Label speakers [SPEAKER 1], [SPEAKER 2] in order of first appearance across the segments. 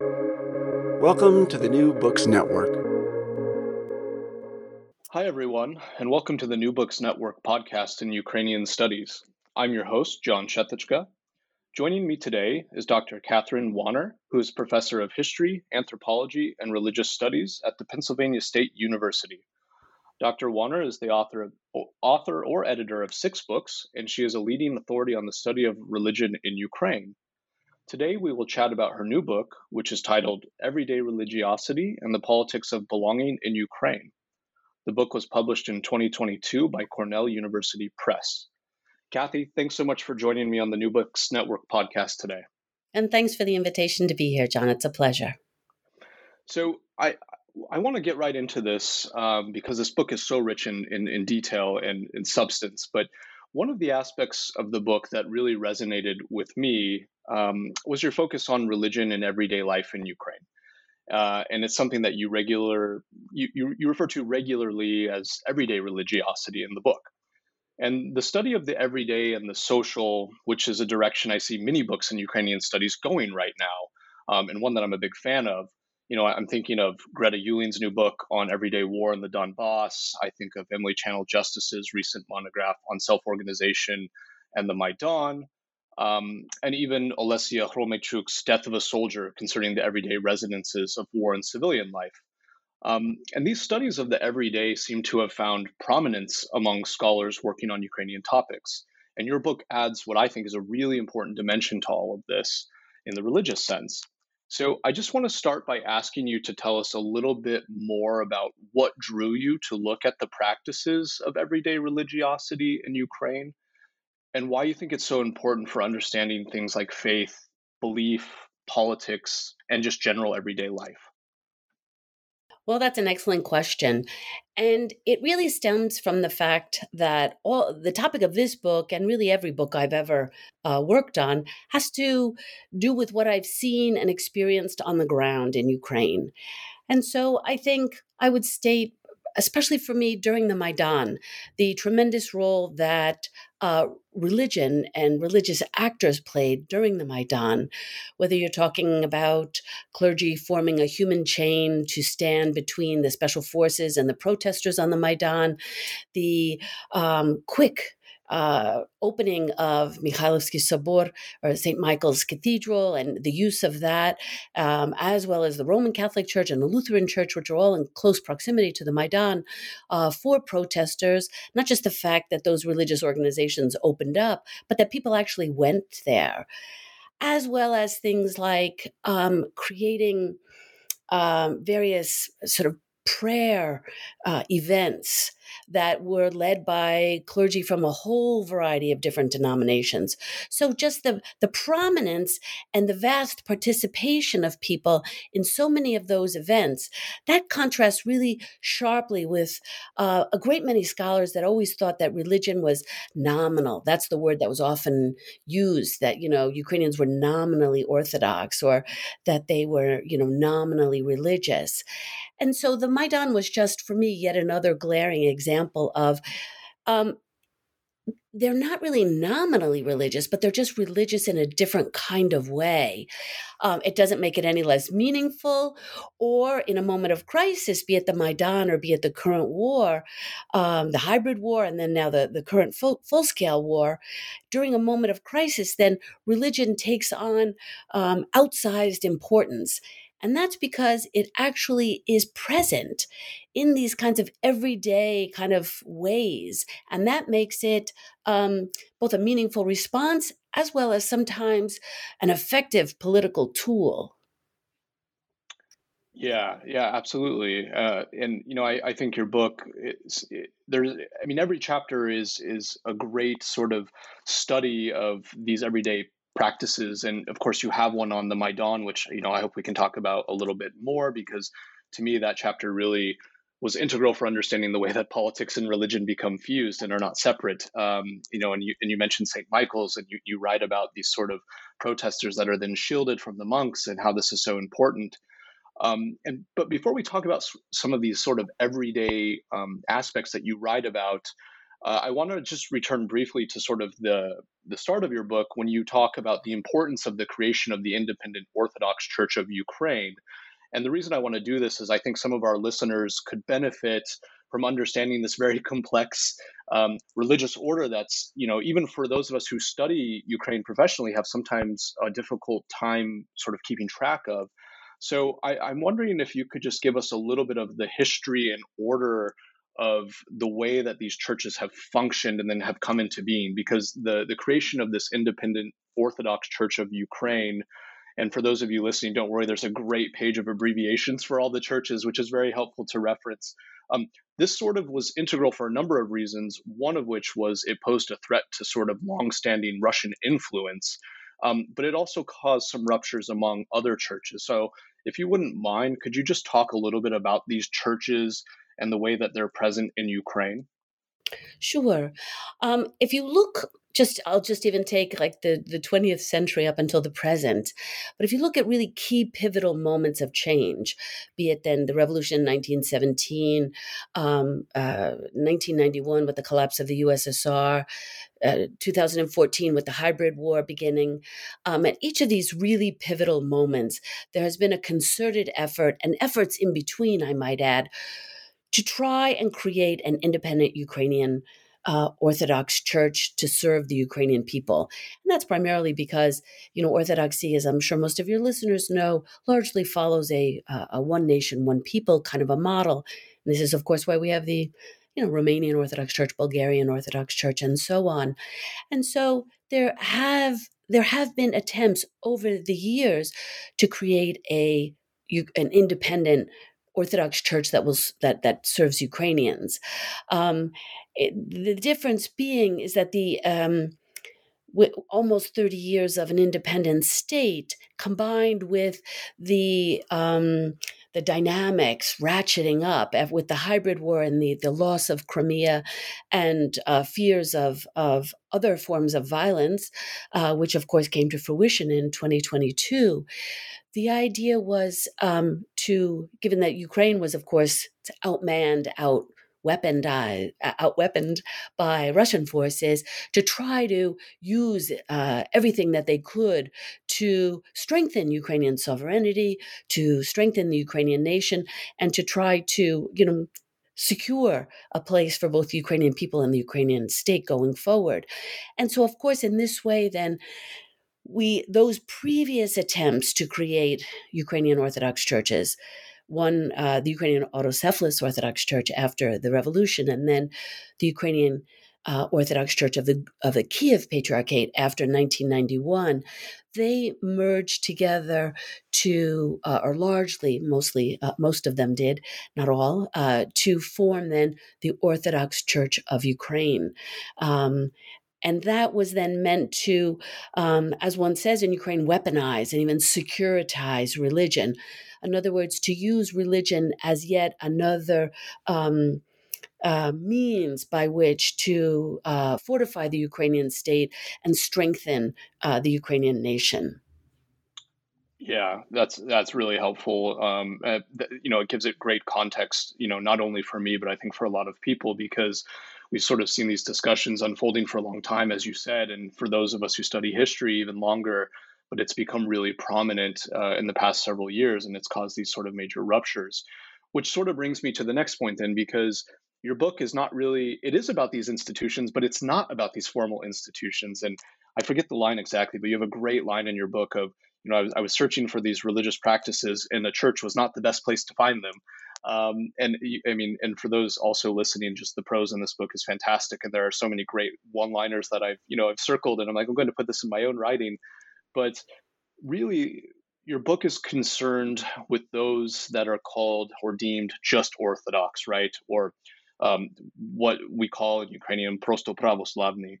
[SPEAKER 1] Welcome to the New Books Network.
[SPEAKER 2] Hi, everyone, and welcome to the New Books Network podcast in Ukrainian Studies. I'm your host, John Vsetecka. Joining me today is Dr. Catherine Wanner, who is professor of history, anthropology, and religious studies at the Pennsylvania State University. Dr. Wanner is the author, of, author or editor of six books, and she is a leading authority on the study of religion in Ukraine. Today, we will chat about her new book, which is titled Everyday Religiosity and the Politics of Belonging in Ukraine. The book was published in 2022 by Cornell University Press. Kathy, thanks so much for joining me on the New Books Network podcast today.
[SPEAKER 3] And thanks for the invitation to be here, John. It's a pleasure.
[SPEAKER 2] So, I, I want to get right into this um, because this book is so rich in, in, in detail and in substance. But one of the aspects of the book that really resonated with me um, was your focus on religion and everyday life in Ukraine. Uh, and it's something that you regular you, you, you refer to regularly as everyday religiosity in the book. And the study of the everyday and the social, which is a direction I see many books in Ukrainian studies going right now, um, and one that I'm a big fan of. You know, I'm thinking of Greta Uehling's new book on everyday war in the Donbass. I think of Emily Channell Justice's recent monograph on self-organization and the Maidan um, and even Olesya Khromeychuk's Death of a Soldier concerning the everyday resonances of war and civilian life. Um, and these studies of the everyday seem to have found prominence among scholars working on Ukrainian topics. And your book adds what I think is a really important dimension to all of this in the religious sense. So I just want to start by asking you to tell us a little bit more about what drew you to look at the practices of everyday religiosity in Ukraine and why you think it's so important for understanding things like faith, belief, politics, and just general everyday life.
[SPEAKER 3] Well, that's an excellent question. And it really stems from the fact that all the topic of this book and really every book I've ever uh, worked on has to do with what I've seen and experienced on the ground in Ukraine. And so I think I would state especially for me during the Maidan, the tremendous role that uh, religion and religious actors played during the Maidan, whether you're talking about clergy forming a human chain to stand between the special forces and the protesters on the Maidan, the um, quick uh, opening of Mikhailovsky Sobor or St. Michael's Cathedral and the use of that, um, as well as the Roman Catholic Church and the Lutheran Church, which are all in close proximity to the Maidan, uh, for protesters. Not just the fact that those religious organizations opened up, but that people actually went there, as well as things like um, creating. Um, various sort of prayer uh, events that were led by clergy from a whole variety of different denominations. So just the, the prominence and the vast participation of people in so many of those events, that contrasts really sharply with uh, a great many scholars that always thought that religion was nominal. That's the word that was often used, that, you know, Ukrainians were nominally Orthodox or that they were, you know, nominally religious. And so the Maidan was just, for me, yet another glaring example of um, they're not really nominally religious, but they're just religious in a different kind of way. Um, it doesn't make it any less meaningful. Or in a moment of crisis, be it the Maidan or be it the current war, um, the hybrid war, and then now the, the current full, full scale war, during a moment of crisis, then religion takes on um, outsized importance. And that's because it actually is present in these kinds of everyday kind of ways. And that makes it um, both a meaningful response as well as sometimes an effective political tool.
[SPEAKER 2] Yeah, yeah, absolutely. Uh, and you know, I, I think your book is it, there's. I mean, every chapter is is a great sort of study of these everyday practices. And of course, you have one on the Maidan, which you know I hope we can talk about a little bit more because to me that chapter really was integral for understanding the way that politics and religion become fused and are not separate. Um, you know, and you and you mentioned St. Michael's, and you you write about these sort of protesters that are then shielded from the monks and how this is so important. Um, and but before we talk about some of these sort of everyday um, aspects that you write about, uh, I want to just return briefly to sort of the the start of your book when you talk about the importance of the creation of the independent Orthodox Church of Ukraine. And the reason I want to do this is I think some of our listeners could benefit from understanding this very complex um, religious order that's, you know, even for those of us who study Ukraine professionally, have sometimes a difficult time sort of keeping track of. So I, I'm wondering if you could just give us a little bit of the history and order of the way that these churches have functioned and then have come into being because the the creation of this independent orthodox church of ukraine and for those of you listening don't worry there's a great page of abbreviations for all the churches which is very helpful to reference. Um, this sort of was integral for a number of reasons one of which was it posed a threat to sort of long-standing russian influence um, but it also caused some ruptures among other churches. So if you wouldn't mind could you just talk a little bit about these churches and the way that they're present in Ukraine?
[SPEAKER 3] Sure. Um, if you look just I'll just even take like the the 20th century up until the present. But if you look at really key pivotal moments of change, be it then the revolution in 1917, um, uh, 1991 with the collapse of the USSR, uh, 2014 with the hybrid war beginning. Um, at each of these really pivotal moments, there has been a concerted effort and efforts in between, I might add, to try and create an independent Ukrainian uh, Orthodox Church to serve the Ukrainian people. And that's primarily because, you know, Orthodoxy, as I'm sure most of your listeners know, largely follows a, uh, a one nation, one people kind of a model. And this is, of course, why we have the, you know, Romanian Orthodox Church, Bulgarian Orthodox Church, and so on. And so there have there have been attempts over the years to create a an independent Orthodox Church that was that that serves Ukrainians. Um, it, the difference being is that the um, almost 30 years of an independent state combined with the um, the dynamics ratcheting up with the hybrid war and the, the loss of Crimea and uh, fears of, of other forms of violence, uh, which of course came to fruition in 2022 the idea was um, to, given that Ukraine was, of course, outmanned, out uh, outweaponed by Russian forces, to try to use uh, everything that they could to strengthen Ukrainian sovereignty, to strengthen the Ukrainian nation, and to try to, you know, secure a place for both the Ukrainian people and the Ukrainian state going forward. And so, of course, in this way, then we those previous attempts to create Ukrainian Orthodox churches, one uh, the Ukrainian Autocephalous Orthodox Church after the revolution, and then the Ukrainian uh, Orthodox Church of the of the Kiev Patriarchate after 1991, they merged together to, uh, or largely, mostly, uh, most of them did, not all, uh, to form then the Orthodox Church of Ukraine. Um, and that was then meant to, um, as one says in Ukraine, weaponize and even securitize religion. In other words, to use religion as yet another um, uh, means by which to uh, fortify the Ukrainian state and strengthen uh, the Ukrainian nation.
[SPEAKER 2] Yeah, that's that's really helpful. Um, uh, th- you know, it gives it great context. You know, not only for me, but I think for a lot of people because we've sort of seen these discussions unfolding for a long time, as you said, and for those of us who study history, even longer. But it's become really prominent uh, in the past several years, and it's caused these sort of major ruptures. Which sort of brings me to the next point, then, because your book is not really it is about these institutions but it's not about these formal institutions and i forget the line exactly but you have a great line in your book of you know i was, I was searching for these religious practices and the church was not the best place to find them um, and I mean, and for those also listening, just the prose in this book is fantastic, and there are so many great one-liners that I've you know I've circled, and I'm like I'm going to put this in my own writing. But really, your book is concerned with those that are called or deemed just Orthodox, right, or um, what we call in Ukrainian prosto pravoslavny.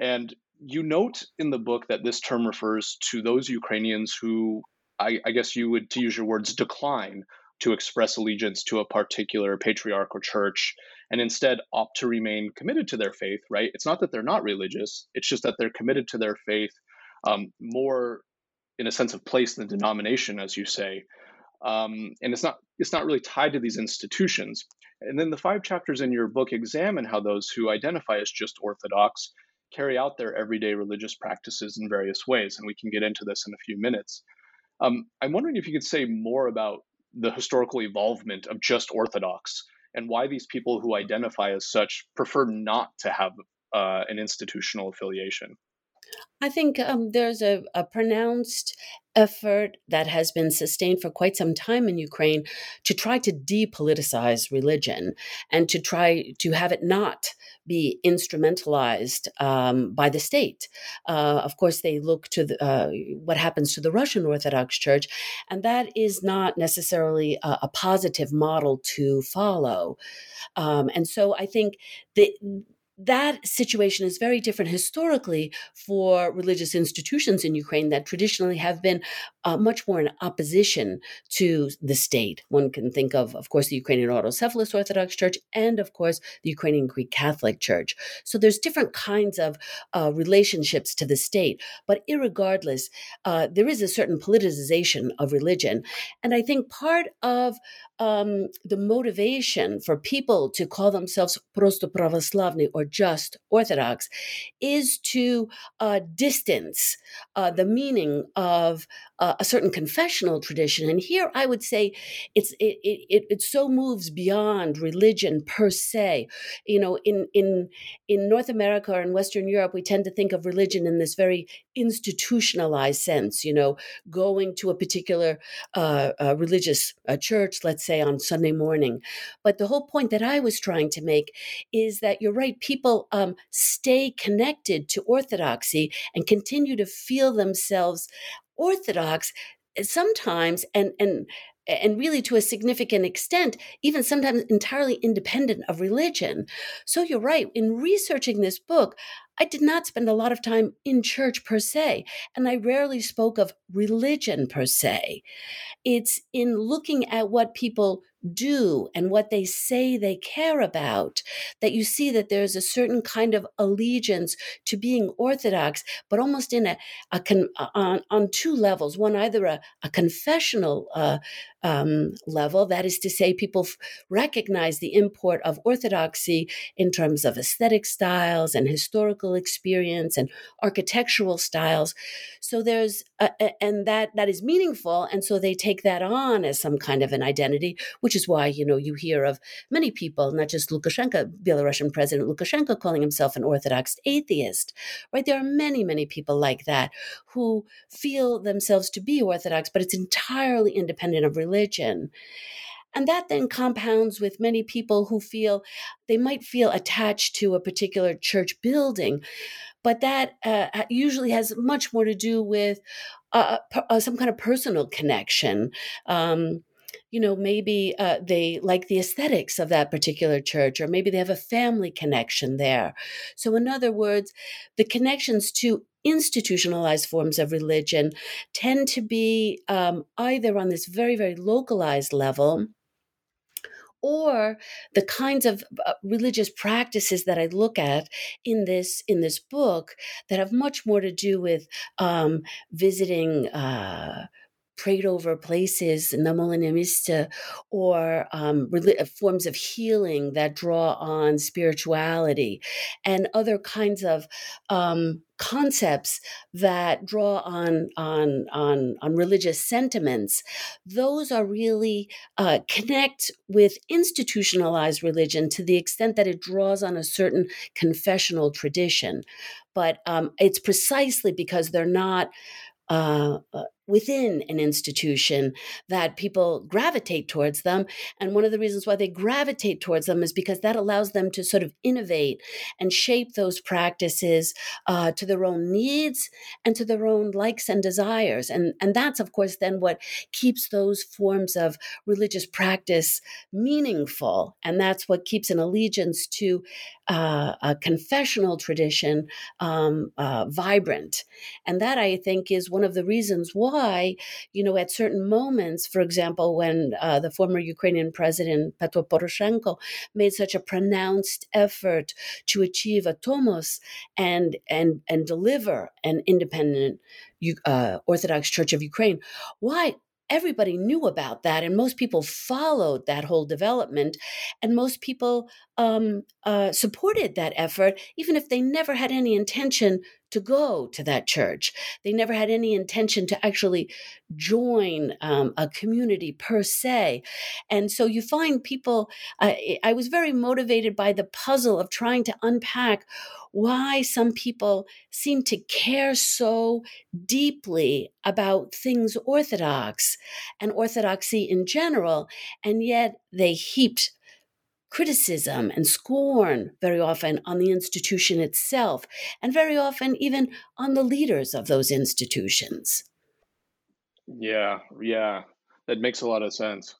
[SPEAKER 2] And you note in the book that this term refers to those Ukrainians who, I, I guess you would, to use your words, decline to express allegiance to a particular patriarch or church and instead opt to remain committed to their faith, right? It's not that they're not religious, it's just that they're committed to their faith um, more in a sense of place than denomination, as you say. Um, and it's not it's not really tied to these institutions. And then the five chapters in your book examine how those who identify as just Orthodox carry out their everyday religious practices in various ways, and we can get into this in a few minutes. Um, I'm wondering if you could say more about the historical evolvement of just Orthodox and why these people who identify as such prefer not to have uh, an institutional affiliation.
[SPEAKER 3] I think um, there's a, a, pronounced effort that has been sustained for quite some time in Ukraine to try to depoliticize religion and to try to have it not be instrumentalized um, by the state. Uh, of course, they look to the, uh, what happens to the Russian Orthodox Church, and that is not necessarily a, a positive model to follow. Um, and so I think the that situation is very different historically for religious institutions in Ukraine that traditionally have been uh, much more in opposition to the state. One can think of, of course, the Ukrainian Autocephalous Orthodox Church and, of course, the Ukrainian Greek Catholic Church. So there's different kinds of uh, relationships to the state. But regardless, uh, there is a certain politicization of religion. And I think part of um, the motivation for people to call themselves prosto pravoslavny or just Orthodox is to uh, distance uh, the meaning of a certain confessional tradition. And here I would say it's it, it, it so moves beyond religion per se. You know, in in in North America or in Western Europe, we tend to think of religion in this very institutionalized sense. You know, going to a particular uh, uh, religious church, let's say on Sunday morning. But the whole point that I was trying to make is that you're right, people um, stay connected to orthodoxy and continue to feel themselves orthodox eh, sometimes and and and really to a significant extent, even sometimes entirely independent of religion. So you're right. In researching this book, I did not spend a lot of time in church per se, and I rarely spoke of religion per se. It's in looking at what people do and what they say they care about that you see that there's a certain kind of allegiance to being orthodox but almost in a, a con, on, on two levels. One either a, a confessional uh, um, level that is to say people f- recognize the import of orthodoxy in terms of aesthetic styles and historical experience and architectural styles. So there's a, and that that is meaningful and so they take that on as some kind of an identity which which is why, you know, you hear of many people, not just Lukashenko, Belarusian President Lukashenko calling himself an Orthodox atheist, right? There are many, many people like that who feel themselves to be Orthodox, but it's entirely independent of religion. And that then compounds with many people who feel they might feel attached to a particular church building, but that uh, usually has much more to do with uh, uh, some kind of personal connection. Um, you know, maybe uh, they like the aesthetics of that particular church, or maybe they have a family connection there. So, in other words, the connections to institutionalized forms of religion tend to be um, either on this very, very localized level or the kinds of uh, religious practices that I look at in this in this book that have much more to do with um, visiting uh, prayed over places, namolinimista, or um, uh, forms of healing that draw on spirituality, and other kinds of um, concepts that draw on on on on religious sentiments. Those are really uh, connect with institutionalized religion to the extent that it draws on a certain confessional tradition. But um, it's precisely because they're not uh, uh, within an institution that people gravitate towards them. And one of the reasons why they gravitate towards them is because that allows them to sort of innovate and shape those practices uh, to their own needs and to their own likes and desires. And, and that's, of course, then what keeps those forms of religious practice meaningful. And that's what keeps an allegiance to uh, a confessional tradition um, uh, vibrant. And that, I think, is one of the reasons why, you know, at certain moments, for example, when uh, the former Ukrainian president Petro Poroshenko made such a pronounced effort to achieve a tomos and and and deliver an independent uh, Orthodox Church of Ukraine. Why? everybody knew about that and most people followed that whole development and most people um, uh, supported that effort even if they never had any intention to go to that church. They never had any intention to actually join um, a community per se. And so you find people uh, i was very motivated by the puzzle of trying to unpack why some people seem to care so deeply about things orthodox and orthodoxy in general, and yet they heaped criticism and scorn very often on the institution itself, and very often even on the leaders of those institutions.
[SPEAKER 2] Yeah, yeah, that makes a lot of sense.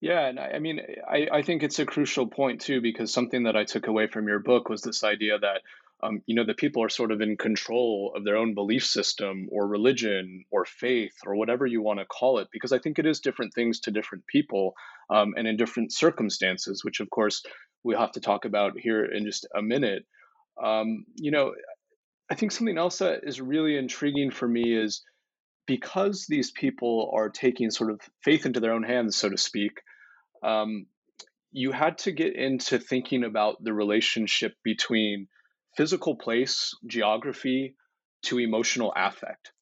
[SPEAKER 2] Yeah, and I, I mean, I, I think it's a crucial point too, because something that I took away from your book was this idea that, um, you know, that people are sort of in control of their own belief system or religion or faith or whatever you want to call it, because I think it is different things to different people um, and in different circumstances, which of course we'll have to talk about here in just a minute. Um, you know, I think something else that is really intriguing for me is because these people are taking sort of faith into their own hands, so to speak, um, you had to get into thinking about the relationship between physical place, geography, to emotional affect.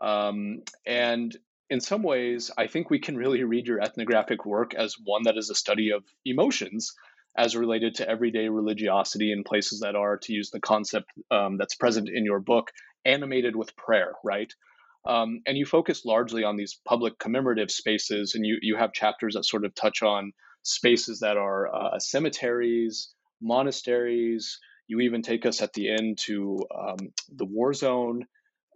[SPEAKER 2] Um, and in some ways, I think we can really read your ethnographic work as one that is a study of emotions as related to everyday religiosity in places that are, to use the concept um, that's present in your book, animated with prayer, right? Um, and you focus largely on these public commemorative spaces, and you, you have chapters that sort of touch on spaces that are uh, cemeteries, monasteries. You even take us at the end to um, the war zone.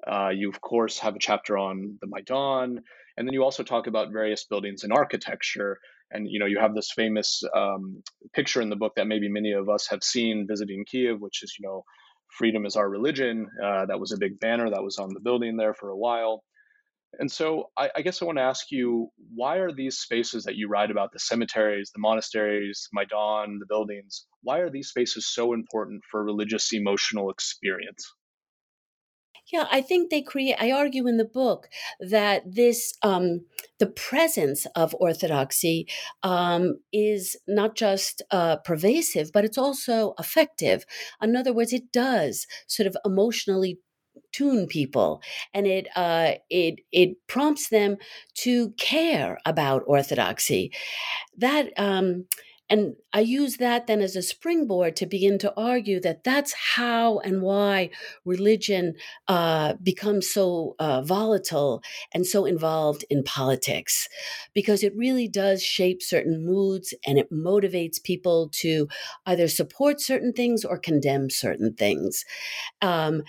[SPEAKER 2] Uh, you, of course, have a chapter on the Maidan. And then you also talk about various buildings and architecture. And you know, you have this famous um, picture in the book that maybe many of us have seen visiting Kiev, which is you know freedom is our religion. Uh, that was a big banner that was on the building there for a while. And so I, I, guess I want to ask you, why are these spaces that you write about, the cemeteries, the monasteries, Maidan, the buildings, why are these spaces so important for religious emotional experience?
[SPEAKER 3] Yeah, I think they create. I argue in the book that this, um, the presence of orthodoxy, um, is not just uh, pervasive, but it's also effective. In other words, it does sort of emotionally tune people and it uh, it it prompts them to care about orthodoxy that um, and I use that then as a springboard to begin to argue that that's how and why religion uh, becomes so uh, volatile and so involved in politics, because it really does shape certain moods and it motivates people to either support certain things or condemn certain things. Um,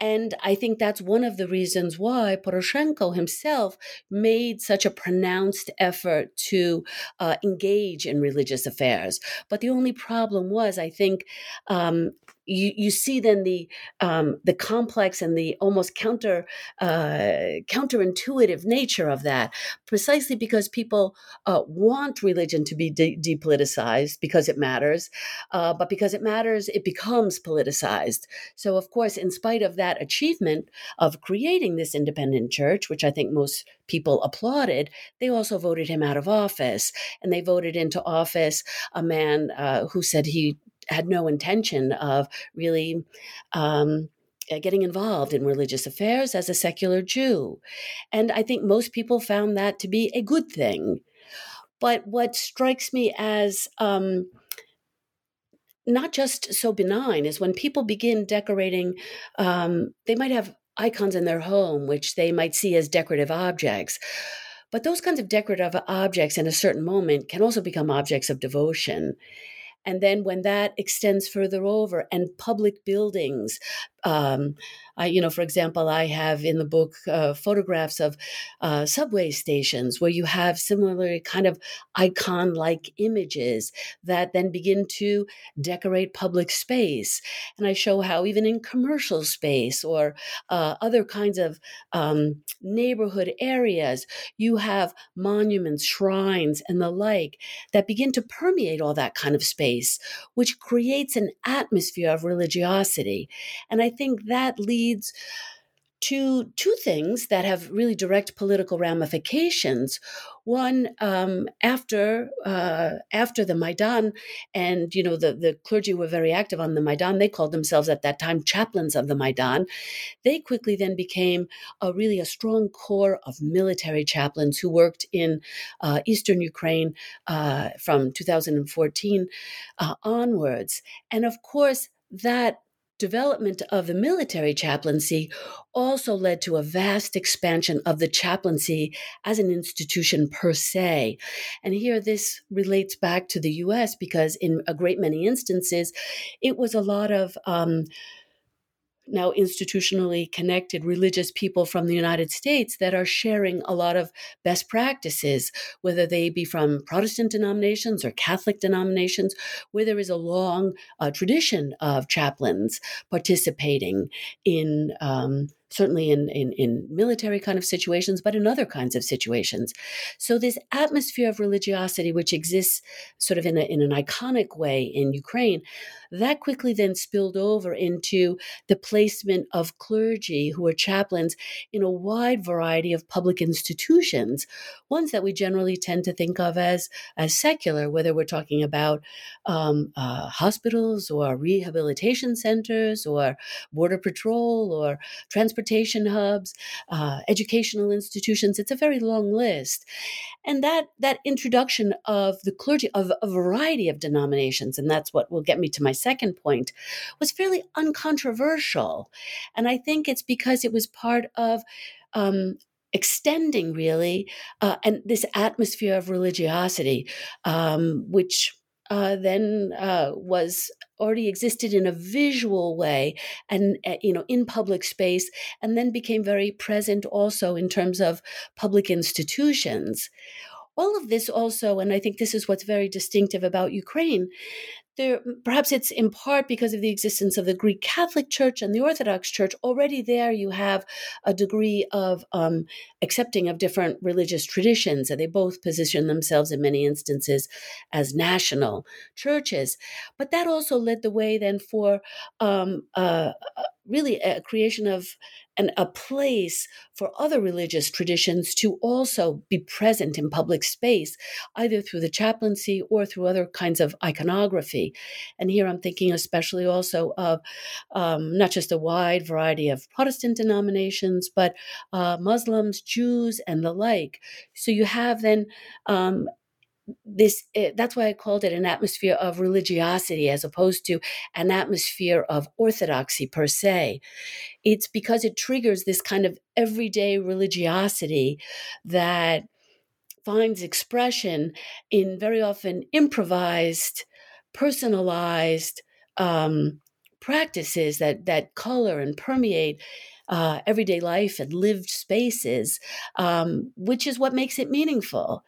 [SPEAKER 3] and I think that's one of the reasons why Poroshenko himself made such a pronounced effort to uh, engage in religious affairs. But the only problem was, I think, um, you, you see then the um, the complex and the almost counter uh, counterintuitive nature of that, precisely because people uh, want religion to be de- depoliticized because it matters, uh, but because it matters, it becomes politicized. So, of course, in spite of that achievement of creating this independent church, which I think most people applauded, they also voted him out of office, and they voted into office a man uh, who said he had no intention of really um, uh, getting involved in religious affairs as a secular Jew. And I think most people found that to be a good thing. But what strikes me as um, not just so benign is when people begin decorating, um, they might have icons in their home, which they might see as decorative objects. But those kinds of decorative objects in a certain moment can also become objects of devotion. And then when that extends further over and public buildings, um, I, you know, for example, I have in the book uh, photographs of uh, subway stations where you have similarly kind of icon like images that then begin to decorate public space. And I show how, even in commercial space or uh, other kinds of um, neighborhood areas, you have monuments, shrines, and the like that begin to permeate all that kind of space, which creates an atmosphere of religiosity. And I think that leads to two things that have really direct political ramifications. One, um, after uh, after the Maidan, and you know the the clergy were very active on the Maidan. They called themselves at that time chaplains of the Maidan. They quickly then became a really a strong core of military chaplains who worked in uh, eastern Ukraine uh, from 2014 uh, onwards, and of course that development of the military chaplaincy also led to a vast expansion of the chaplaincy as an institution per se. And here this relates back to the US because, in a great many instances, it was a lot of um, now institutionally connected religious people from the United States that are sharing a lot of best practices, whether they be from Protestant denominations or Catholic denominations, where there is a long uh, tradition of chaplains participating in um, certainly in, in, in military kind of situations, but in other kinds of situations. So this atmosphere of religiosity, which exists sort of in, a, in an iconic way in Ukraine, that quickly then spilled over into the placement of clergy who are chaplains in a wide variety of public institutions, ones that we generally tend to think of as, as secular, whether we're talking about um, uh, hospitals or rehabilitation centers or border patrol or transportation hubs, uh, educational institutions. It's a very long list. And that, that introduction of the clergy of a variety of denominations, and that's what will get me to my second point, was fairly uncontroversial. And I think it's because it was part of um, extending really uh, and this atmosphere of religiosity um, which uh, then uh, was already existed in a visual way and uh, you know in public space and then became very present also in terms of public institutions all of this also and i think this is what's very distinctive about ukraine there perhaps it's in part because of the existence of the Greek Catholic Church and the Orthodox Church. Already there, you have a degree of um, accepting of different religious traditions, and they both position themselves in many instances as national churches. But that also led the way then for um, uh, really a creation of and a place for other religious traditions to also be present in public space, either through the chaplaincy or through other kinds of iconography. And here I'm thinking especially also of um, not just a wide variety of Protestant denominations, but uh, Muslims, Jews, and the like. So you have then um, this eh, that's why i called it an atmosphere of religiosity as opposed to an atmosphere of orthodoxy per se it's because it triggers this kind of everyday religiosity that finds expression in very often improvised personalized um, practices that that color and permeate uh, everyday life and lived spaces, um, which is what makes it meaningful.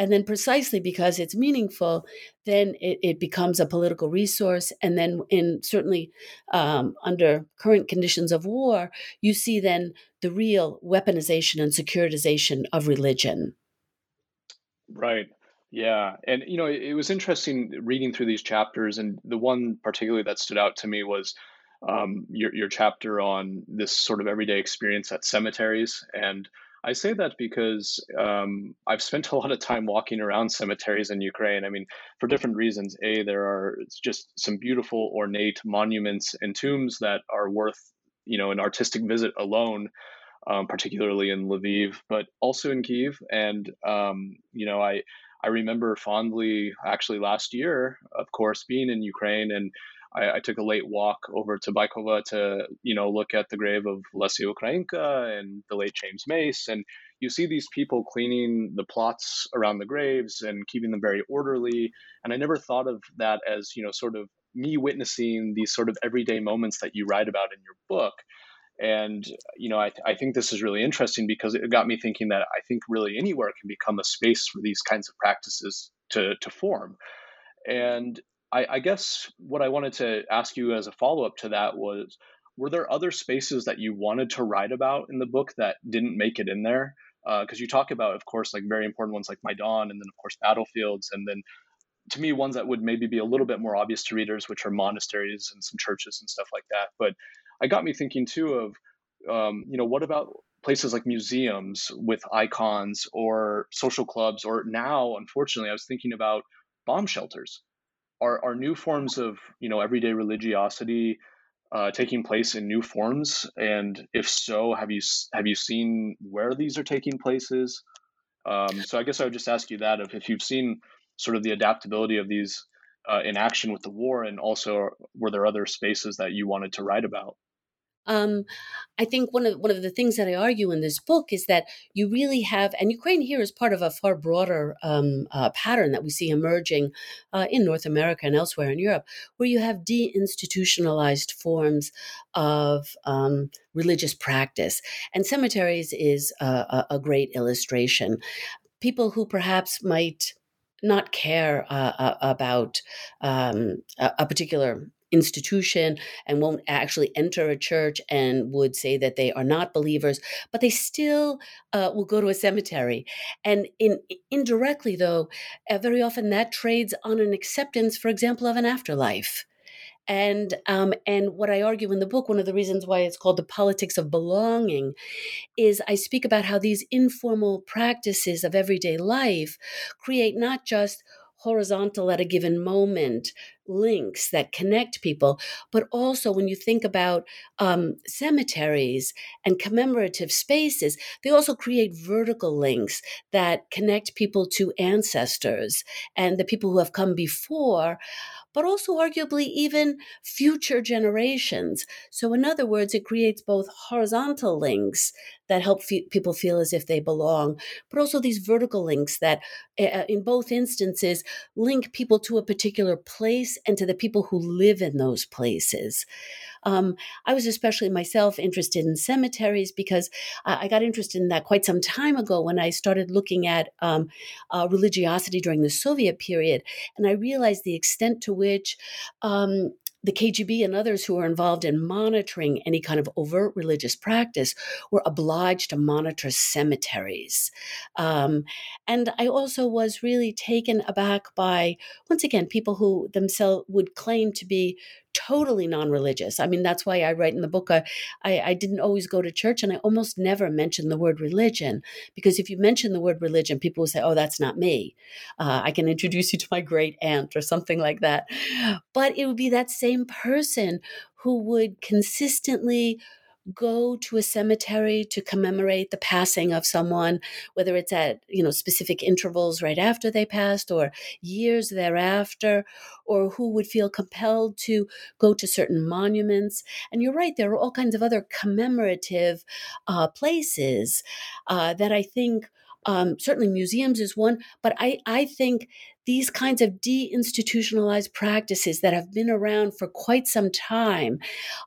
[SPEAKER 3] And then, precisely because it's meaningful, then it, it becomes a political resource. And then, in certainly um, under current conditions of war, you see then the real weaponization and securitization of religion.
[SPEAKER 2] Right. Yeah. And, you know, it, it was interesting reading through these chapters. And the one particularly that stood out to me was um, your, your chapter on this sort of everyday experience at cemeteries and I say that because um, I've spent a lot of time walking around cemeteries in Ukraine. I mean, for different reasons. A, there are just some beautiful, ornate monuments and tombs that are worth, you know, an artistic visit alone. Um, particularly in Lviv, but also in Kiev. And um, you know, I I remember fondly, actually last year, of course, being in Ukraine and I, I, took a late walk over to Baikova to, you know, look at the grave of Lesya Ukrainka and the late James Mace. And you see these people cleaning the plots around the graves and keeping them very orderly. And I never thought of that as, you know, sort of me witnessing these sort of everyday moments that you write about in your book. And, you know, I, th- I think this is really interesting because it got me thinking that I think really anywhere can become a space for these kinds of practices to, to form. And I, I guess what I wanted to ask you as a follow up to that was were there other spaces that you wanted to write about in the book that didn't make it in there? Because uh, you talk about, of course, like very important ones like Maidan, and then of course battlefields, and then to me ones that would maybe be a little bit more obvious to readers, which are monasteries and some churches and stuff like that. But I got me thinking too of, um, you know, what about places like museums with icons or social clubs, or now, unfortunately, I was thinking about bomb shelters. Are, are new forms of you know everyday religiosity uh, taking place in new forms? And if so, have you have you seen where these are taking places? Um, so I guess I would just ask you that if, if you've seen sort of the adaptability of these uh, in action with the war, and also were there other spaces that you wanted to write about?
[SPEAKER 3] Um, I think one of one of the things that I argue in this book is that you really have, and Ukraine here is part of a far broader um, uh, pattern that we see emerging uh, in North America and elsewhere in Europe, where you have deinstitutionalized forms of um, religious practice, and cemeteries is a, a great illustration. People who perhaps might not care uh, uh about um, a, a particular institution and won't actually enter a church and would say that they are not believers, but they still uh, will go to a cemetery. And in indirectly, though, uh, very often that trades on an acceptance, for example, of an afterlife. And um, and what I argue in the book, one of the reasons why it's called the politics of belonging, is I speak about how these informal practices of everyday life create not just horizontal at a given moment links that connect people but also when you think about um, cemeteries and commemorative spaces they also create vertical links that connect people to ancestors and the people who have come before but also arguably even future generations. So, in other words, it creates both horizontal links that help f- people feel as if they belong, but also these vertical links that, uh, in both instances, link people to a particular place and to the people who live in those places. Um, I was especially myself interested in cemeteries because I got interested in that quite some time ago when I started looking at um, uh, religiosity during the Soviet period. And I realized the extent to which um, the KGB and others who were involved in monitoring any kind of overt religious practice were obliged to monitor cemeteries. Um, and I also was really taken aback by, once again, people who themselves would claim to be totally non-religious. I mean, that's why I write in the book. I, I, I didn't always go to church, and I almost never mention the word religion because if you mention the word religion, people will say, "Oh, that's not me." Uh, I can introduce you to my great aunt or something like that. But it would be that same person who would consistently go to a cemetery to commemorate the passing of someone, whether it's at you know specific intervals right after they passed or years thereafter, or who would feel compelled to go to certain monuments. And you're right, there are all kinds of other commemorative uh, places uh, that I think. Um, certainly museums is one, but I, I think these kinds of deinstitutionalized practices that have been around for quite some time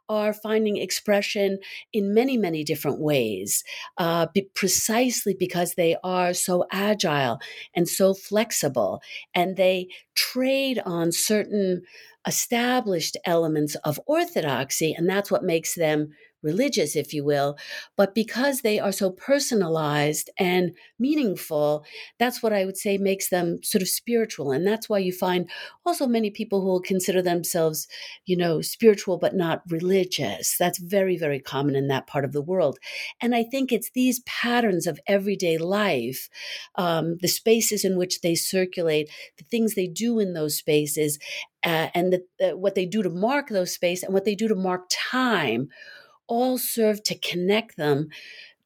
[SPEAKER 3] are finding expression in many, many different ways, uh, be precisely because they are so agile and so flexible, and they trade on certain established elements of orthodoxy, and that's what makes them religious, if you will. But because they are so personalized and meaningful, that's what I would say makes them sort of spiritual. And that's why you find also many people who will consider themselves, you know, spiritual but not religious. That's very, very common in that part of the world. And I think it's these patterns of everyday life, um, the spaces in which they circulate, the things they do in those spaces, uh, and the, uh, what they do to mark those space and what they do to mark time all serve to connect them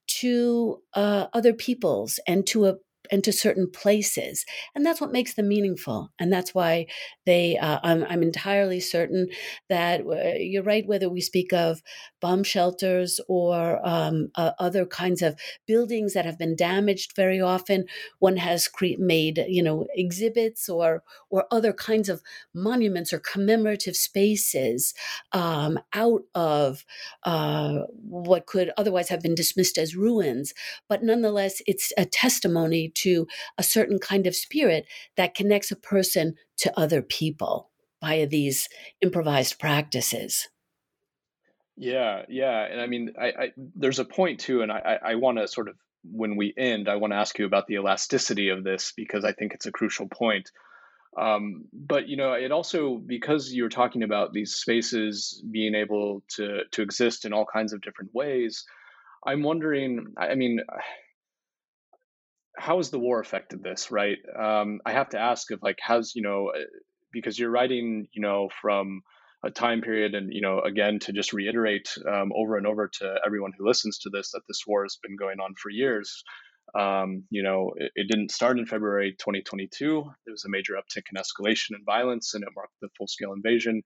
[SPEAKER 3] to uh, other peoples and to a and to certain places. And that's what makes them meaningful. And that's why they, uh, I'm, I'm, entirely certain that uh, you're right, whether we speak of bomb shelters or um, uh, other kinds of buildings that have been damaged very often, one has cre- made, you know, exhibits or, or other kinds of monuments or commemorative spaces um, out of uh, what could otherwise have been dismissed as ruins. But nonetheless, it's a testimony to a certain kind of spirit that connects a person to other people via these improvised practices.
[SPEAKER 2] Yeah, yeah, and I mean, I, I there's a point too, and I, I want to sort of when we end, I want to ask you about the elasticity of this because I think it's a crucial point. Um, but you know, it also because you're talking about these spaces being able to to exist in all kinds of different ways. I'm wondering. I mean, how has the war affected this? Right. Um, I have to ask if like how's you know uh, because you're writing you know from a time period and you know again to just reiterate um, over and over to everyone who listens to this that this war has been going on for years um, you know it, it, didn't start in february 2022 there was a major uptick in escalation and violence and it marked the full-scale invasion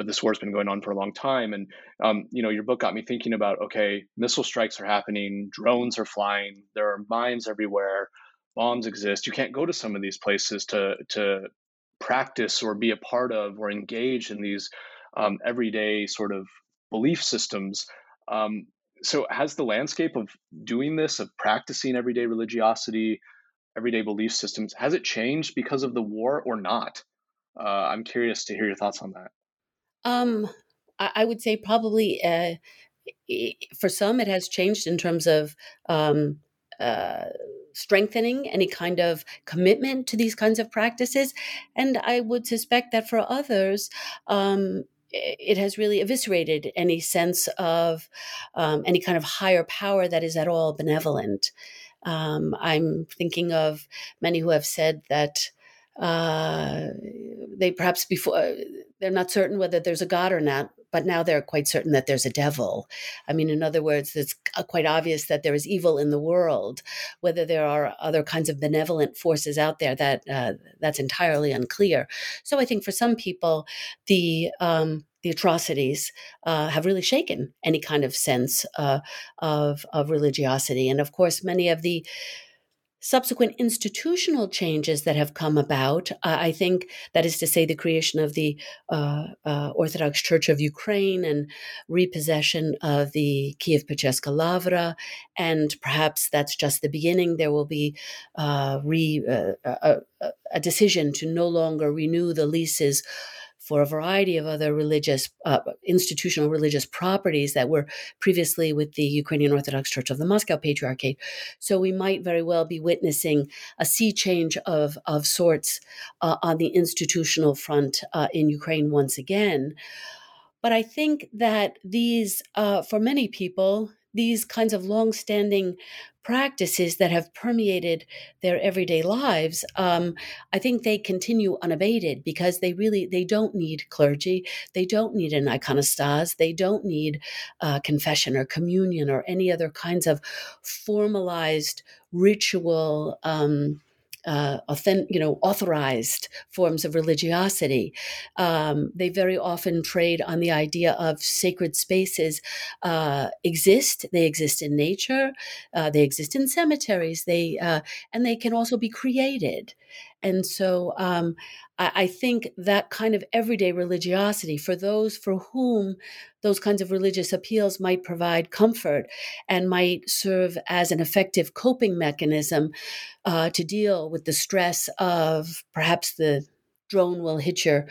[SPEAKER 2] but this war's been going on for a long time and um, you know your book got me thinking about okay missile strikes are happening drones are flying there are mines everywhere bombs exist you can't go to some of these places to to practice or be a part of or engage in these um, everyday sort of belief systems. Um, so, has the landscape of doing this, of practicing everyday religiosity, everyday belief systems, has it changed because of the war or not? Uh, I'm curious to hear your thoughts on that.
[SPEAKER 3] Um, I would say probably uh, for some it has changed in terms of um, uh, strengthening any kind of commitment to these kinds of practices. And I would suspect that for others, um, it has really eviscerated any sense of um, any kind of higher power that is at all benevolent. Um, I'm thinking of many who have said that uh, they perhaps before they're not certain whether there's a God or not, but now they're quite certain that there's a devil. I mean, in other words, it's quite obvious that there is evil in the world. Whether there are other kinds of benevolent forces out there, that uh, that's entirely unclear. So I think for some people, the um, the atrocities uh, have really shaken any kind of sense uh, of of religiosity, and of course, many of the subsequent institutional changes that have come about, uh, I think that is to say, the creation of the uh, uh, Orthodox Church of Ukraine and repossession of the Kiev Pecherska Lavra, and perhaps that's just the beginning. There will be uh, re, uh, a, a decision to no longer renew the leases for a variety of other religious, uh, institutional religious properties that were previously with the Ukrainian Orthodox Church of the Moscow Patriarchate. So we might very well be witnessing a sea change of, of sorts uh, on the institutional front uh, in Ukraine once again. But I think that these, uh, for many people, these kinds of long-standing practices that have permeated their everyday lives um, i think they continue unabated because they really they don't need clergy they don't need an iconostase they don't need uh, confession or communion or any other kinds of formalized ritual um, uh, authentic, you know, authorized forms of religiosity. Um, they very often trade on the idea of sacred spaces uh, exist. They exist in nature. Uh, they exist in cemeteries. They uh, and they can also be created. And so um, I, I, think that kind of everyday religiosity for those for whom those kinds of religious appeals might provide comfort and might serve as an effective coping mechanism uh, to deal with the stress of perhaps the drone will hit your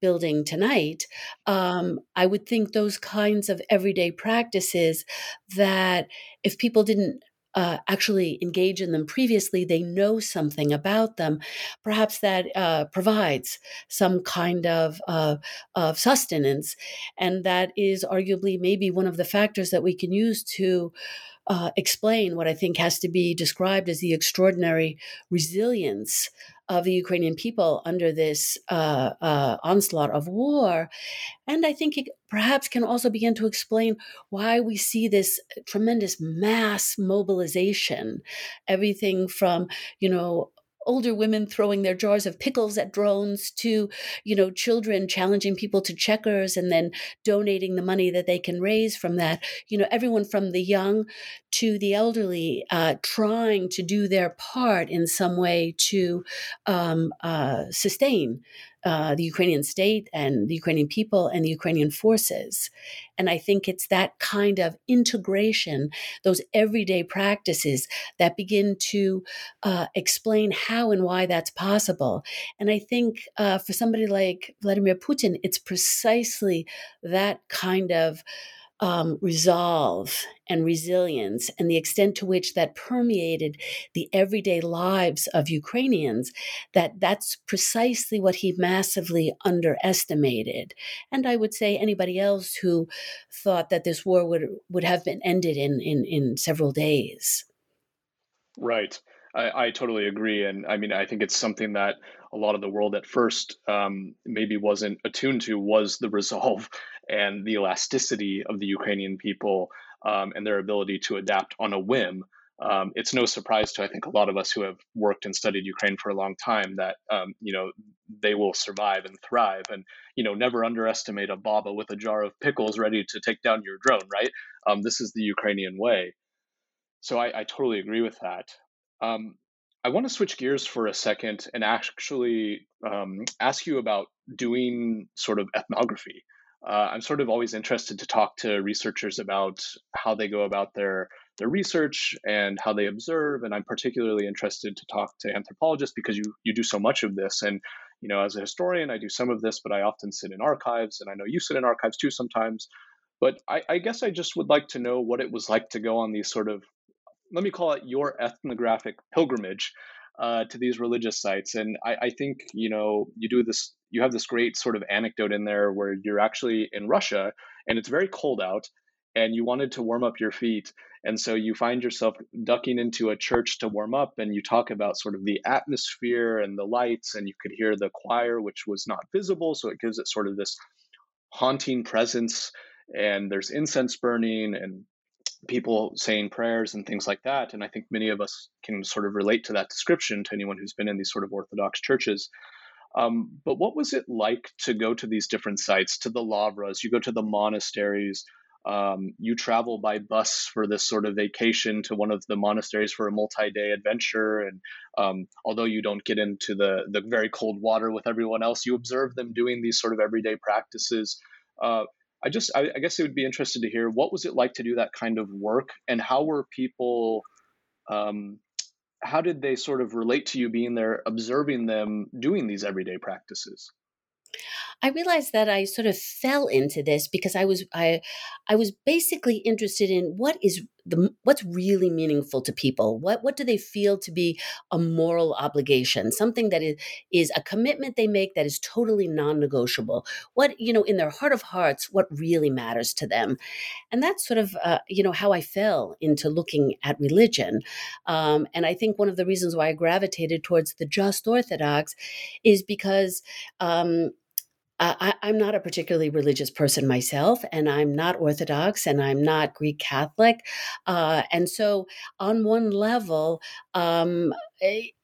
[SPEAKER 3] building tonight. Um, I would think those kinds of everyday practices that if people didn't uh, actually engage in them previously, they know something about them. Perhaps that uh, provides some kind of, uh, of sustenance. And that is arguably maybe one of the factors that we can use to uh, explain what I think has to be described as the extraordinary resilience of the Ukrainian people under this uh, uh, onslaught of war. And I think it perhaps can also begin to explain why we see this tremendous mass mobilization. Everything from, you know, older women throwing their jars of pickles at drones to you know children challenging people to checkers and then donating the money that they can raise from that. You know everyone from the young to the elderly uh, trying to do their part in some way to um, uh, sustain uh, the Ukrainian state and the Ukrainian people and the Ukrainian forces. And I think it's that kind of integration, those everyday practices that begin to uh, explain how and why that's possible. And I think uh, for somebody like Vladimir Putin, it's precisely that kind of um, resolve and resilience and the extent to which that permeated the everyday lives of Ukrainians that that's precisely what he massively underestimated. And I would say anybody else who thought that this war would would have been ended in in, in several days.
[SPEAKER 2] Right. I, I totally agree and I mean I think it's something that a lot of the world at first um, maybe wasn't attuned to was the resolve and the elasticity of the Ukrainian people um, and their ability to adapt on a whim. Um, it's no surprise to I think a lot of us who have worked and studied Ukraine for a long time that um, you know they will survive and thrive, and you know never underestimate a baba with a jar of pickles ready to take down your drone. Right? Um, this is the Ukrainian way. So I, I totally agree with that. Um, I want to switch gears for a second and actually um, ask you about doing sort of ethnography. Uh, I'm sort of always interested to talk to researchers about how they go about their their research and how they observe, and I'm particularly interested to talk to anthropologists because you you do so much of this. And you know, as a historian, I do some of this, but I often sit in archives, and I know you sit in archives too sometimes. But I, I guess I just would like to know what it was like to go on these sort of let me call it your ethnographic pilgrimage uh, to these religious sites. And I, I, think you know you do this. You have this great sort of anecdote in there where you're actually in Russia and it's very cold out, and you wanted to warm up your feet, and so you find yourself ducking into a church to warm up, and you talk about sort of the atmosphere and the lights, and you could hear the choir, which was not visible, so it gives it sort of this haunting presence. And there's incense burning and people saying prayers and things like that. And I think many of us can sort of relate to that description to anyone who's been in these sort of Orthodox churches. Um, but what was it like to go to these different sites, to the lavras? You go to the monasteries. Um, you travel by bus for this sort of vacation to one of the monasteries for a multi-day adventure. And um, although you don't get into the the very cold water with everyone else, you observe them doing these sort of everyday practices. Uh, I just, I, I guess, it would be interested to hear what was it like to do that kind of work, and how were people, um, how did they sort of relate to you being there, observing them doing these everyday practices?
[SPEAKER 3] I realized that I sort of fell into this because I was I I was basically interested in what is the what's really meaningful to people. What what do they feel to be a moral obligation? Something that is is a commitment they make that is totally non-negotiable. What you know in their heart of hearts, what really matters to them, and that's sort of uh, you know how I fell into looking at religion. Um, and I think one of the reasons why I gravitated towards the just Orthodox is because. Um, I, am not a particularly religious person myself, and I'm not Orthodox, and I'm not Greek Catholic. Uh, and so, on one level, um,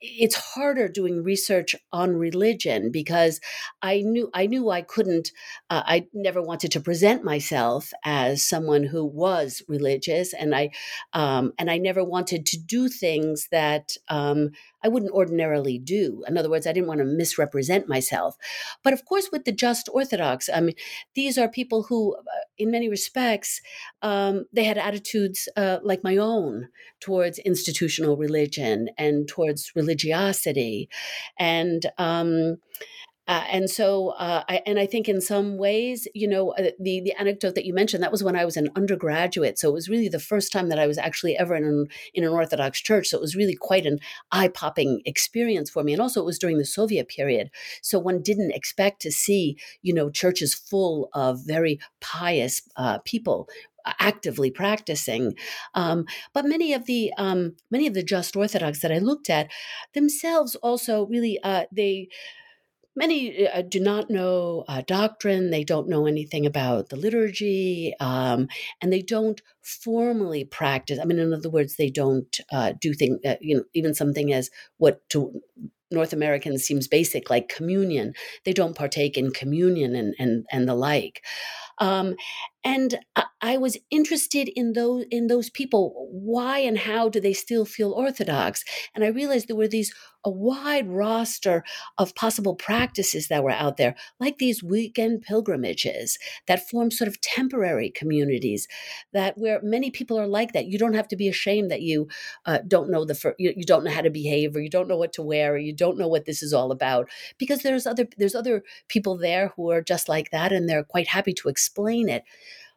[SPEAKER 3] it's harder doing research on religion because I knew I knew I couldn't. Uh, I never wanted to present myself as someone who was religious, and I um, and I never wanted to do things that um, I wouldn't ordinarily do. In other words, I didn't want to misrepresent myself. But of course, with the just Orthodox, I mean, these are people who, uh, in many respects, um, they had attitudes uh, like my own towards institutional religion and towards religiosity, and um, uh, and so, uh, I, and I think in some ways, you know, uh, the the anecdote that you mentioned that was when I was an undergraduate. So it was really the first time that I was actually ever in an, in an Orthodox church. So it was really quite an eye popping experience for me. And also, it was during the Soviet period, so one didn't expect to see, you know, churches full of very pious uh, people actively practicing. Um, but many of the um, many of the just Orthodox that I looked at themselves also really uh, they many uh, do not know uh, doctrine they don't know anything about the liturgy um, and they don't formally practice i mean in other words they don't uh, do things uh, you know even something as what to north americans seems basic like communion they don't partake in communion and and, and the like um, and I was interested in those in those people. Why and how do they still feel orthodox? And I realized there were these a wide roster of possible practices that were out there, like these weekend pilgrimages that form sort of temporary communities. That where many people are like that. You don't have to be ashamed that you uh, don't know the you, you don't know how to behave, or you don't know what to wear, or you don't know what this is all about, because there's other there's other people there who are just like that, and they're quite happy to explain it.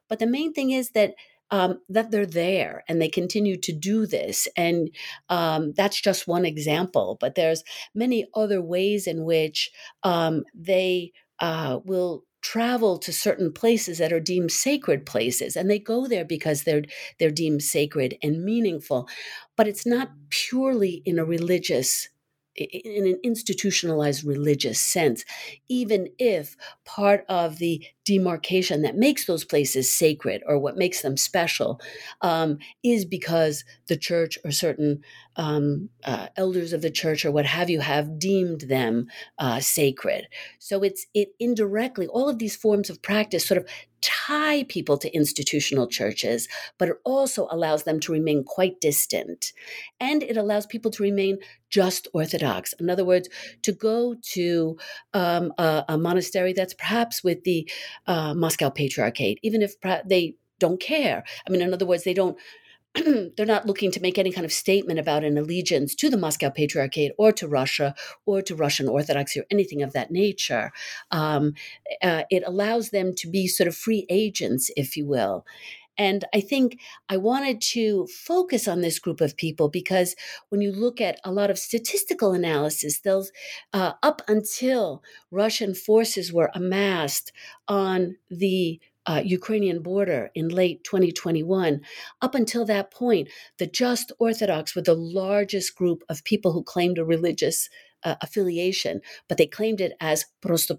[SPEAKER 3] But the main thing is that um, that they're there and they continue to do this. And um, that's just one example. But there's many other ways in which um, they uh, will travel to certain places that are deemed sacred places and they go there because they're they're deemed sacred and meaningful but it's not purely in a religious in an institutionalized religious sense, even if part of the demarcation that makes those places sacred or what makes them special um, is because the church or certain um, uh, elders of the church or what have you have deemed them uh, sacred. So it's it indirectly all of these forms of practice sort of tie people to institutional churches, but it also allows them to remain quite distant. And it allows people to remain just Orthodox. In other words, to go to um, a, a, monastery that's perhaps with the uh, Moscow Patriarchate, even if they don't care. I mean, in other words, they don't they're not looking to make any kind of statement about an allegiance to the Moscow Patriarchate or to Russia or to Russian Orthodoxy or anything of that nature. Um, uh, it allows them to be sort of free agents, if you will. And I think I wanted to focus on this group of people because when you look at a lot of statistical analysis, those uh, up until Russian forces were amassed on the uh, Ukrainian border in late 2021. Up until that point, the just Orthodox were the largest group of people who claimed a religious uh, affiliation, but they claimed it as Prosto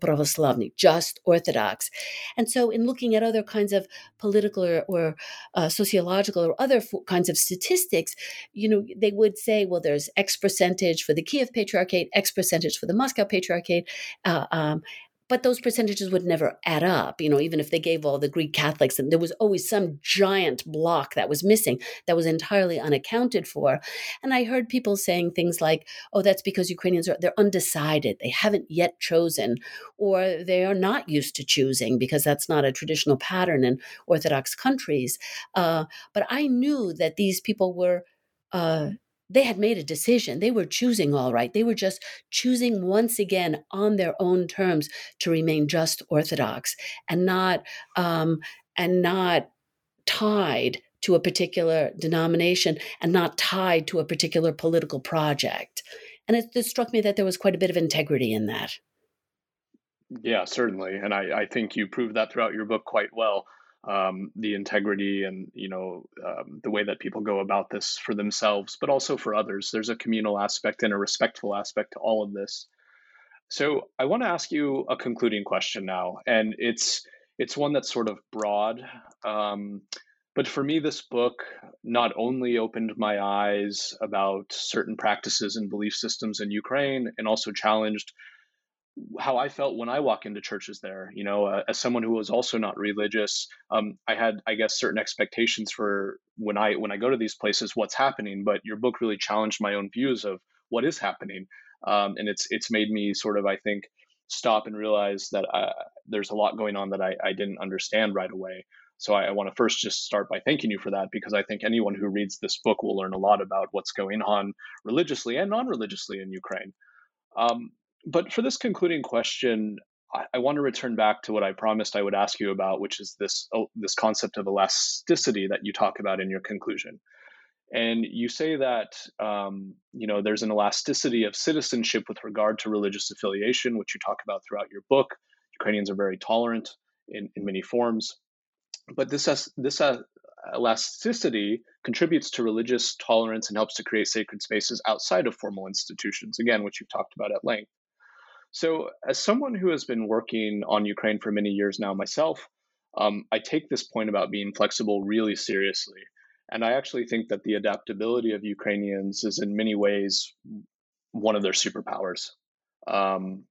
[SPEAKER 3] just Orthodox. And so, in looking at other kinds of political or, or uh, sociological or other f- kinds of statistics, you know, they would say, well, there's X percentage for the Kiev Patriarchate, X percentage for the Moscow Patriarchate, uh, um, but those percentages would never add up you know even if they gave all the greek catholics and there was always some giant block that was missing that was entirely unaccounted for. And i heard people saying things like oh that's because ukrainians are they're undecided they haven't yet chosen or they are not used to choosing because that's not a traditional pattern in orthodox countries. Uh, but i knew that these people were uh, they had made a decision. They were choosing all right. They were just choosing once again on their own terms to remain just Orthodox and not um, and not tied to a particular denomination and not tied to a particular political project. And it, it struck me that there was quite a bit of integrity in that.
[SPEAKER 2] Yeah, certainly, and I, I think you proved that throughout your book quite well um, the integrity and you know um, the way that people go about this for themselves, but also for others. There's a communal aspect and a respectful aspect to all of this. So I want to ask you a concluding question now, and it's it's one that's sort of broad. Um, but for me, this book not only opened my eyes about certain practices and belief systems in Ukraine, and also challenged how I felt when I walk into churches there. You know, uh, as someone who was also not religious, um, I had, I guess, certain expectations for when I when I go to these places, what's happening. But your book really challenged my own views of what is happening, um, and it's it's made me sort of, I think, stop and realize that uh, there's a lot going on that I, I didn't understand right away. So I, I want to first just start by thanking you for that because I think anyone who reads this book will learn a lot about what's going on religiously and non-religiously in Ukraine. Um, but for this concluding question, I, I, want to return back to what I promised I would ask you about, which is this oh, this concept of elasticity that you talk about in your conclusion. And you say that um, you know there's an elasticity of citizenship with regard to religious affiliation, which you talk about throughout your book. Ukrainians are very tolerant in, in many forms, but this has, this elasticity contributes to religious tolerance and helps to create sacred spaces outside of formal institutions, again, which you've talked about at length. So, as someone who has been working on Ukraine for many years now myself, um, I take this point about being flexible really seriously. And I actually think that the adaptability of Ukrainians is in many ways one of their superpowers, um,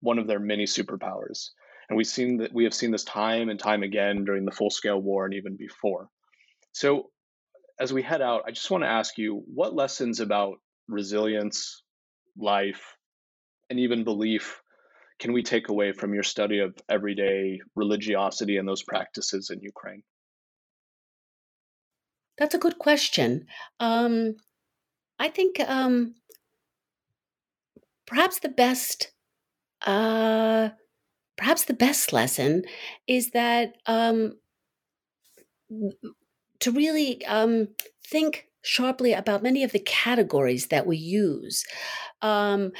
[SPEAKER 2] one of their many superpowers. And we've seen that we have seen this time and time again during the full scale war and even before. So, as we head out, I just want to ask you what lessons about resilience, life, and even belief can we take away from your study of everyday religiosity and those practices in Ukraine?
[SPEAKER 3] That's a good question. Um, I think um, perhaps the best, uh, perhaps the best lesson is that um, to really um, think sharply about many of the categories that we use. Um,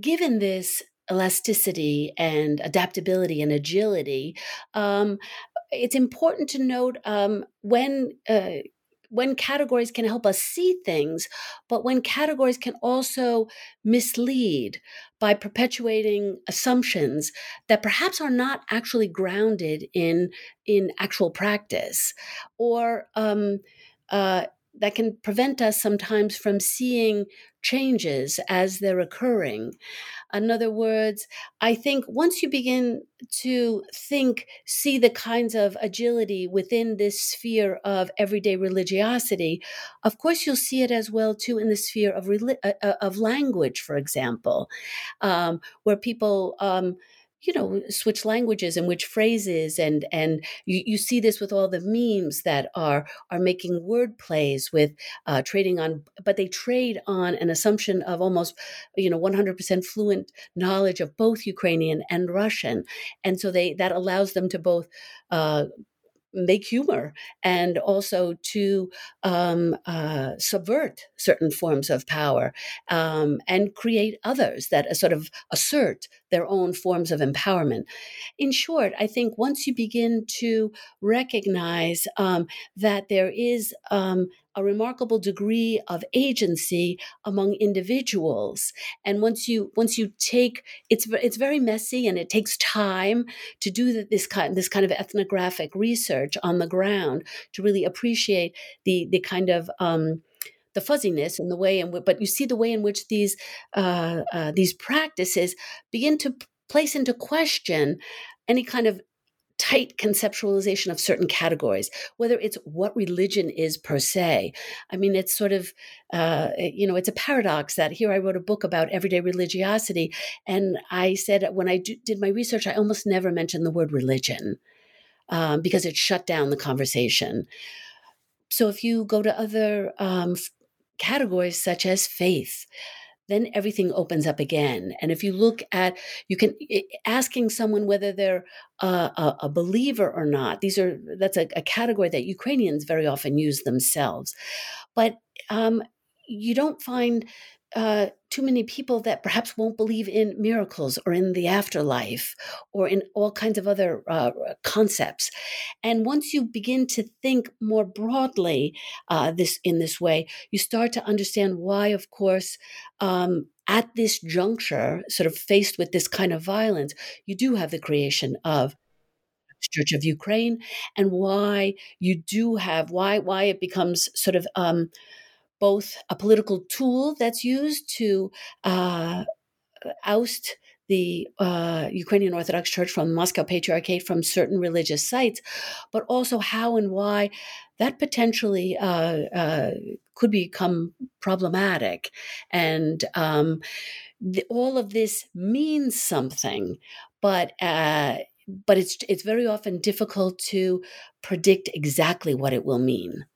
[SPEAKER 3] given this elasticity and adaptability and agility, um, it's important to note um, when. Uh, when categories can help us see things, but when categories can also mislead by perpetuating assumptions that perhaps are not actually grounded in in actual practice, or um, uh, that can prevent us sometimes from seeing changes as they're occurring. In other words, I think once you begin to think, see the kinds of agility within this sphere of everyday religiosity, of course you'll see it as well too in the sphere of uh, uh, of language, for example, um, where people. Um, you know switch languages and which phrases and and you, you see this with all the memes that are are making word plays with uh, trading on but they trade on an assumption of almost you know 100% fluent knowledge of both ukrainian and russian. And so they that allows them to both uh, make humor and also to um, uh, subvert certain forms of power um, and create others that sort of assert their own forms of empowerment. In short, I think once you begin to recognize um, that there is um, a remarkable degree of agency among individuals and once you once you take it's it's very messy and it takes time to do this kind this kind of ethnographic research on the ground to really appreciate the the kind of um, the fuzziness and the way in which, but you see the way in which these uh, uh, these practices begin to place into question any kind of tight conceptualization of certain categories, whether it's what religion is per se. I mean, it's sort of, uh, you know, it's a paradox that here I wrote a book about everyday religiosity. And I said when I do, did my research, I almost never mentioned the word religion um, because it shut down the conversation. So if you go to other um, categories such as faith, then everything opens up again. And if you look at, you can asking someone whether they're a, a, believer or not. These are that's a, a, category that Ukrainians very often use themselves, but um, you don't find uh, too many people that perhaps won't believe in miracles or in the afterlife or in all kinds of other uh, concepts. And once you begin to think more broadly uh, this in this way, you start to understand why, of course, um, at this juncture, sort of faced with this kind of violence, you do have the creation of Church of Ukraine, and why you do have why why it becomes sort of um, both a political tool that's used to uh, oust the uh, Ukrainian Orthodox Church from the Moscow Patriarchate from certain religious sites, but also how and why that potentially uh, uh, could become problematic. And um, the, all of this means something, but uh, but it's it's very often difficult to predict exactly what it will mean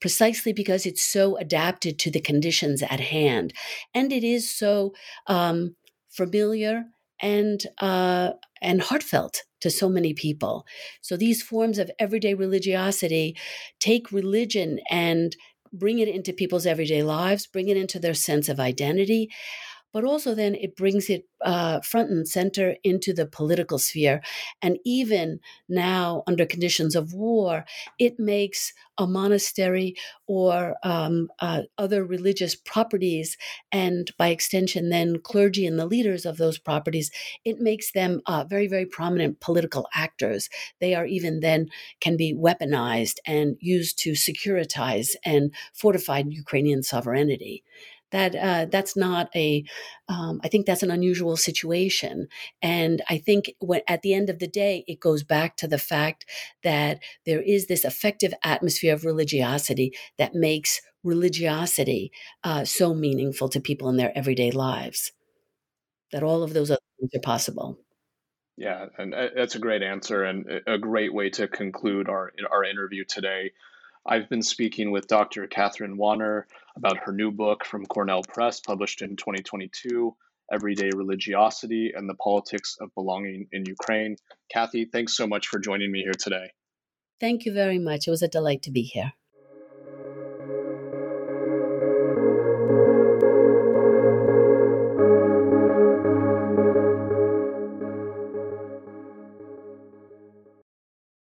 [SPEAKER 3] precisely because it's so adapted to the conditions at hand. And it is so um, familiar and uh, and heartfelt to so many people. So these forms of everyday religiosity take religion and bring it into people's everyday lives, bring it into their sense of identity, but also then it brings it uh, front and center into the political sphere. And even now, under conditions of war, it makes a monastery or um, uh, other religious properties, and by extension, then clergy and the leaders of those properties, it makes them uh, very, very prominent political actors. They are even then can be weaponized and used to securitize and fortify Ukrainian sovereignty that uh, that's not a um, I think that's an unusual situation and i think when at the end of the day it goes back to the fact that there is this affective atmosphere of religiosity that makes religiosity uh, so meaningful to people in their everyday lives that all of those other things are possible
[SPEAKER 2] yeah, and uh, that's a great answer and a great way to conclude our our interview today. I've been speaking with Dr. Catherine Wanner about her new book from Cornell Press, published in 2022, Everyday Religiosity and the Politics of Belonging in Ukraine. Kathy, thanks so much for joining me here today.
[SPEAKER 3] Thank you very much. It was a delight to be here.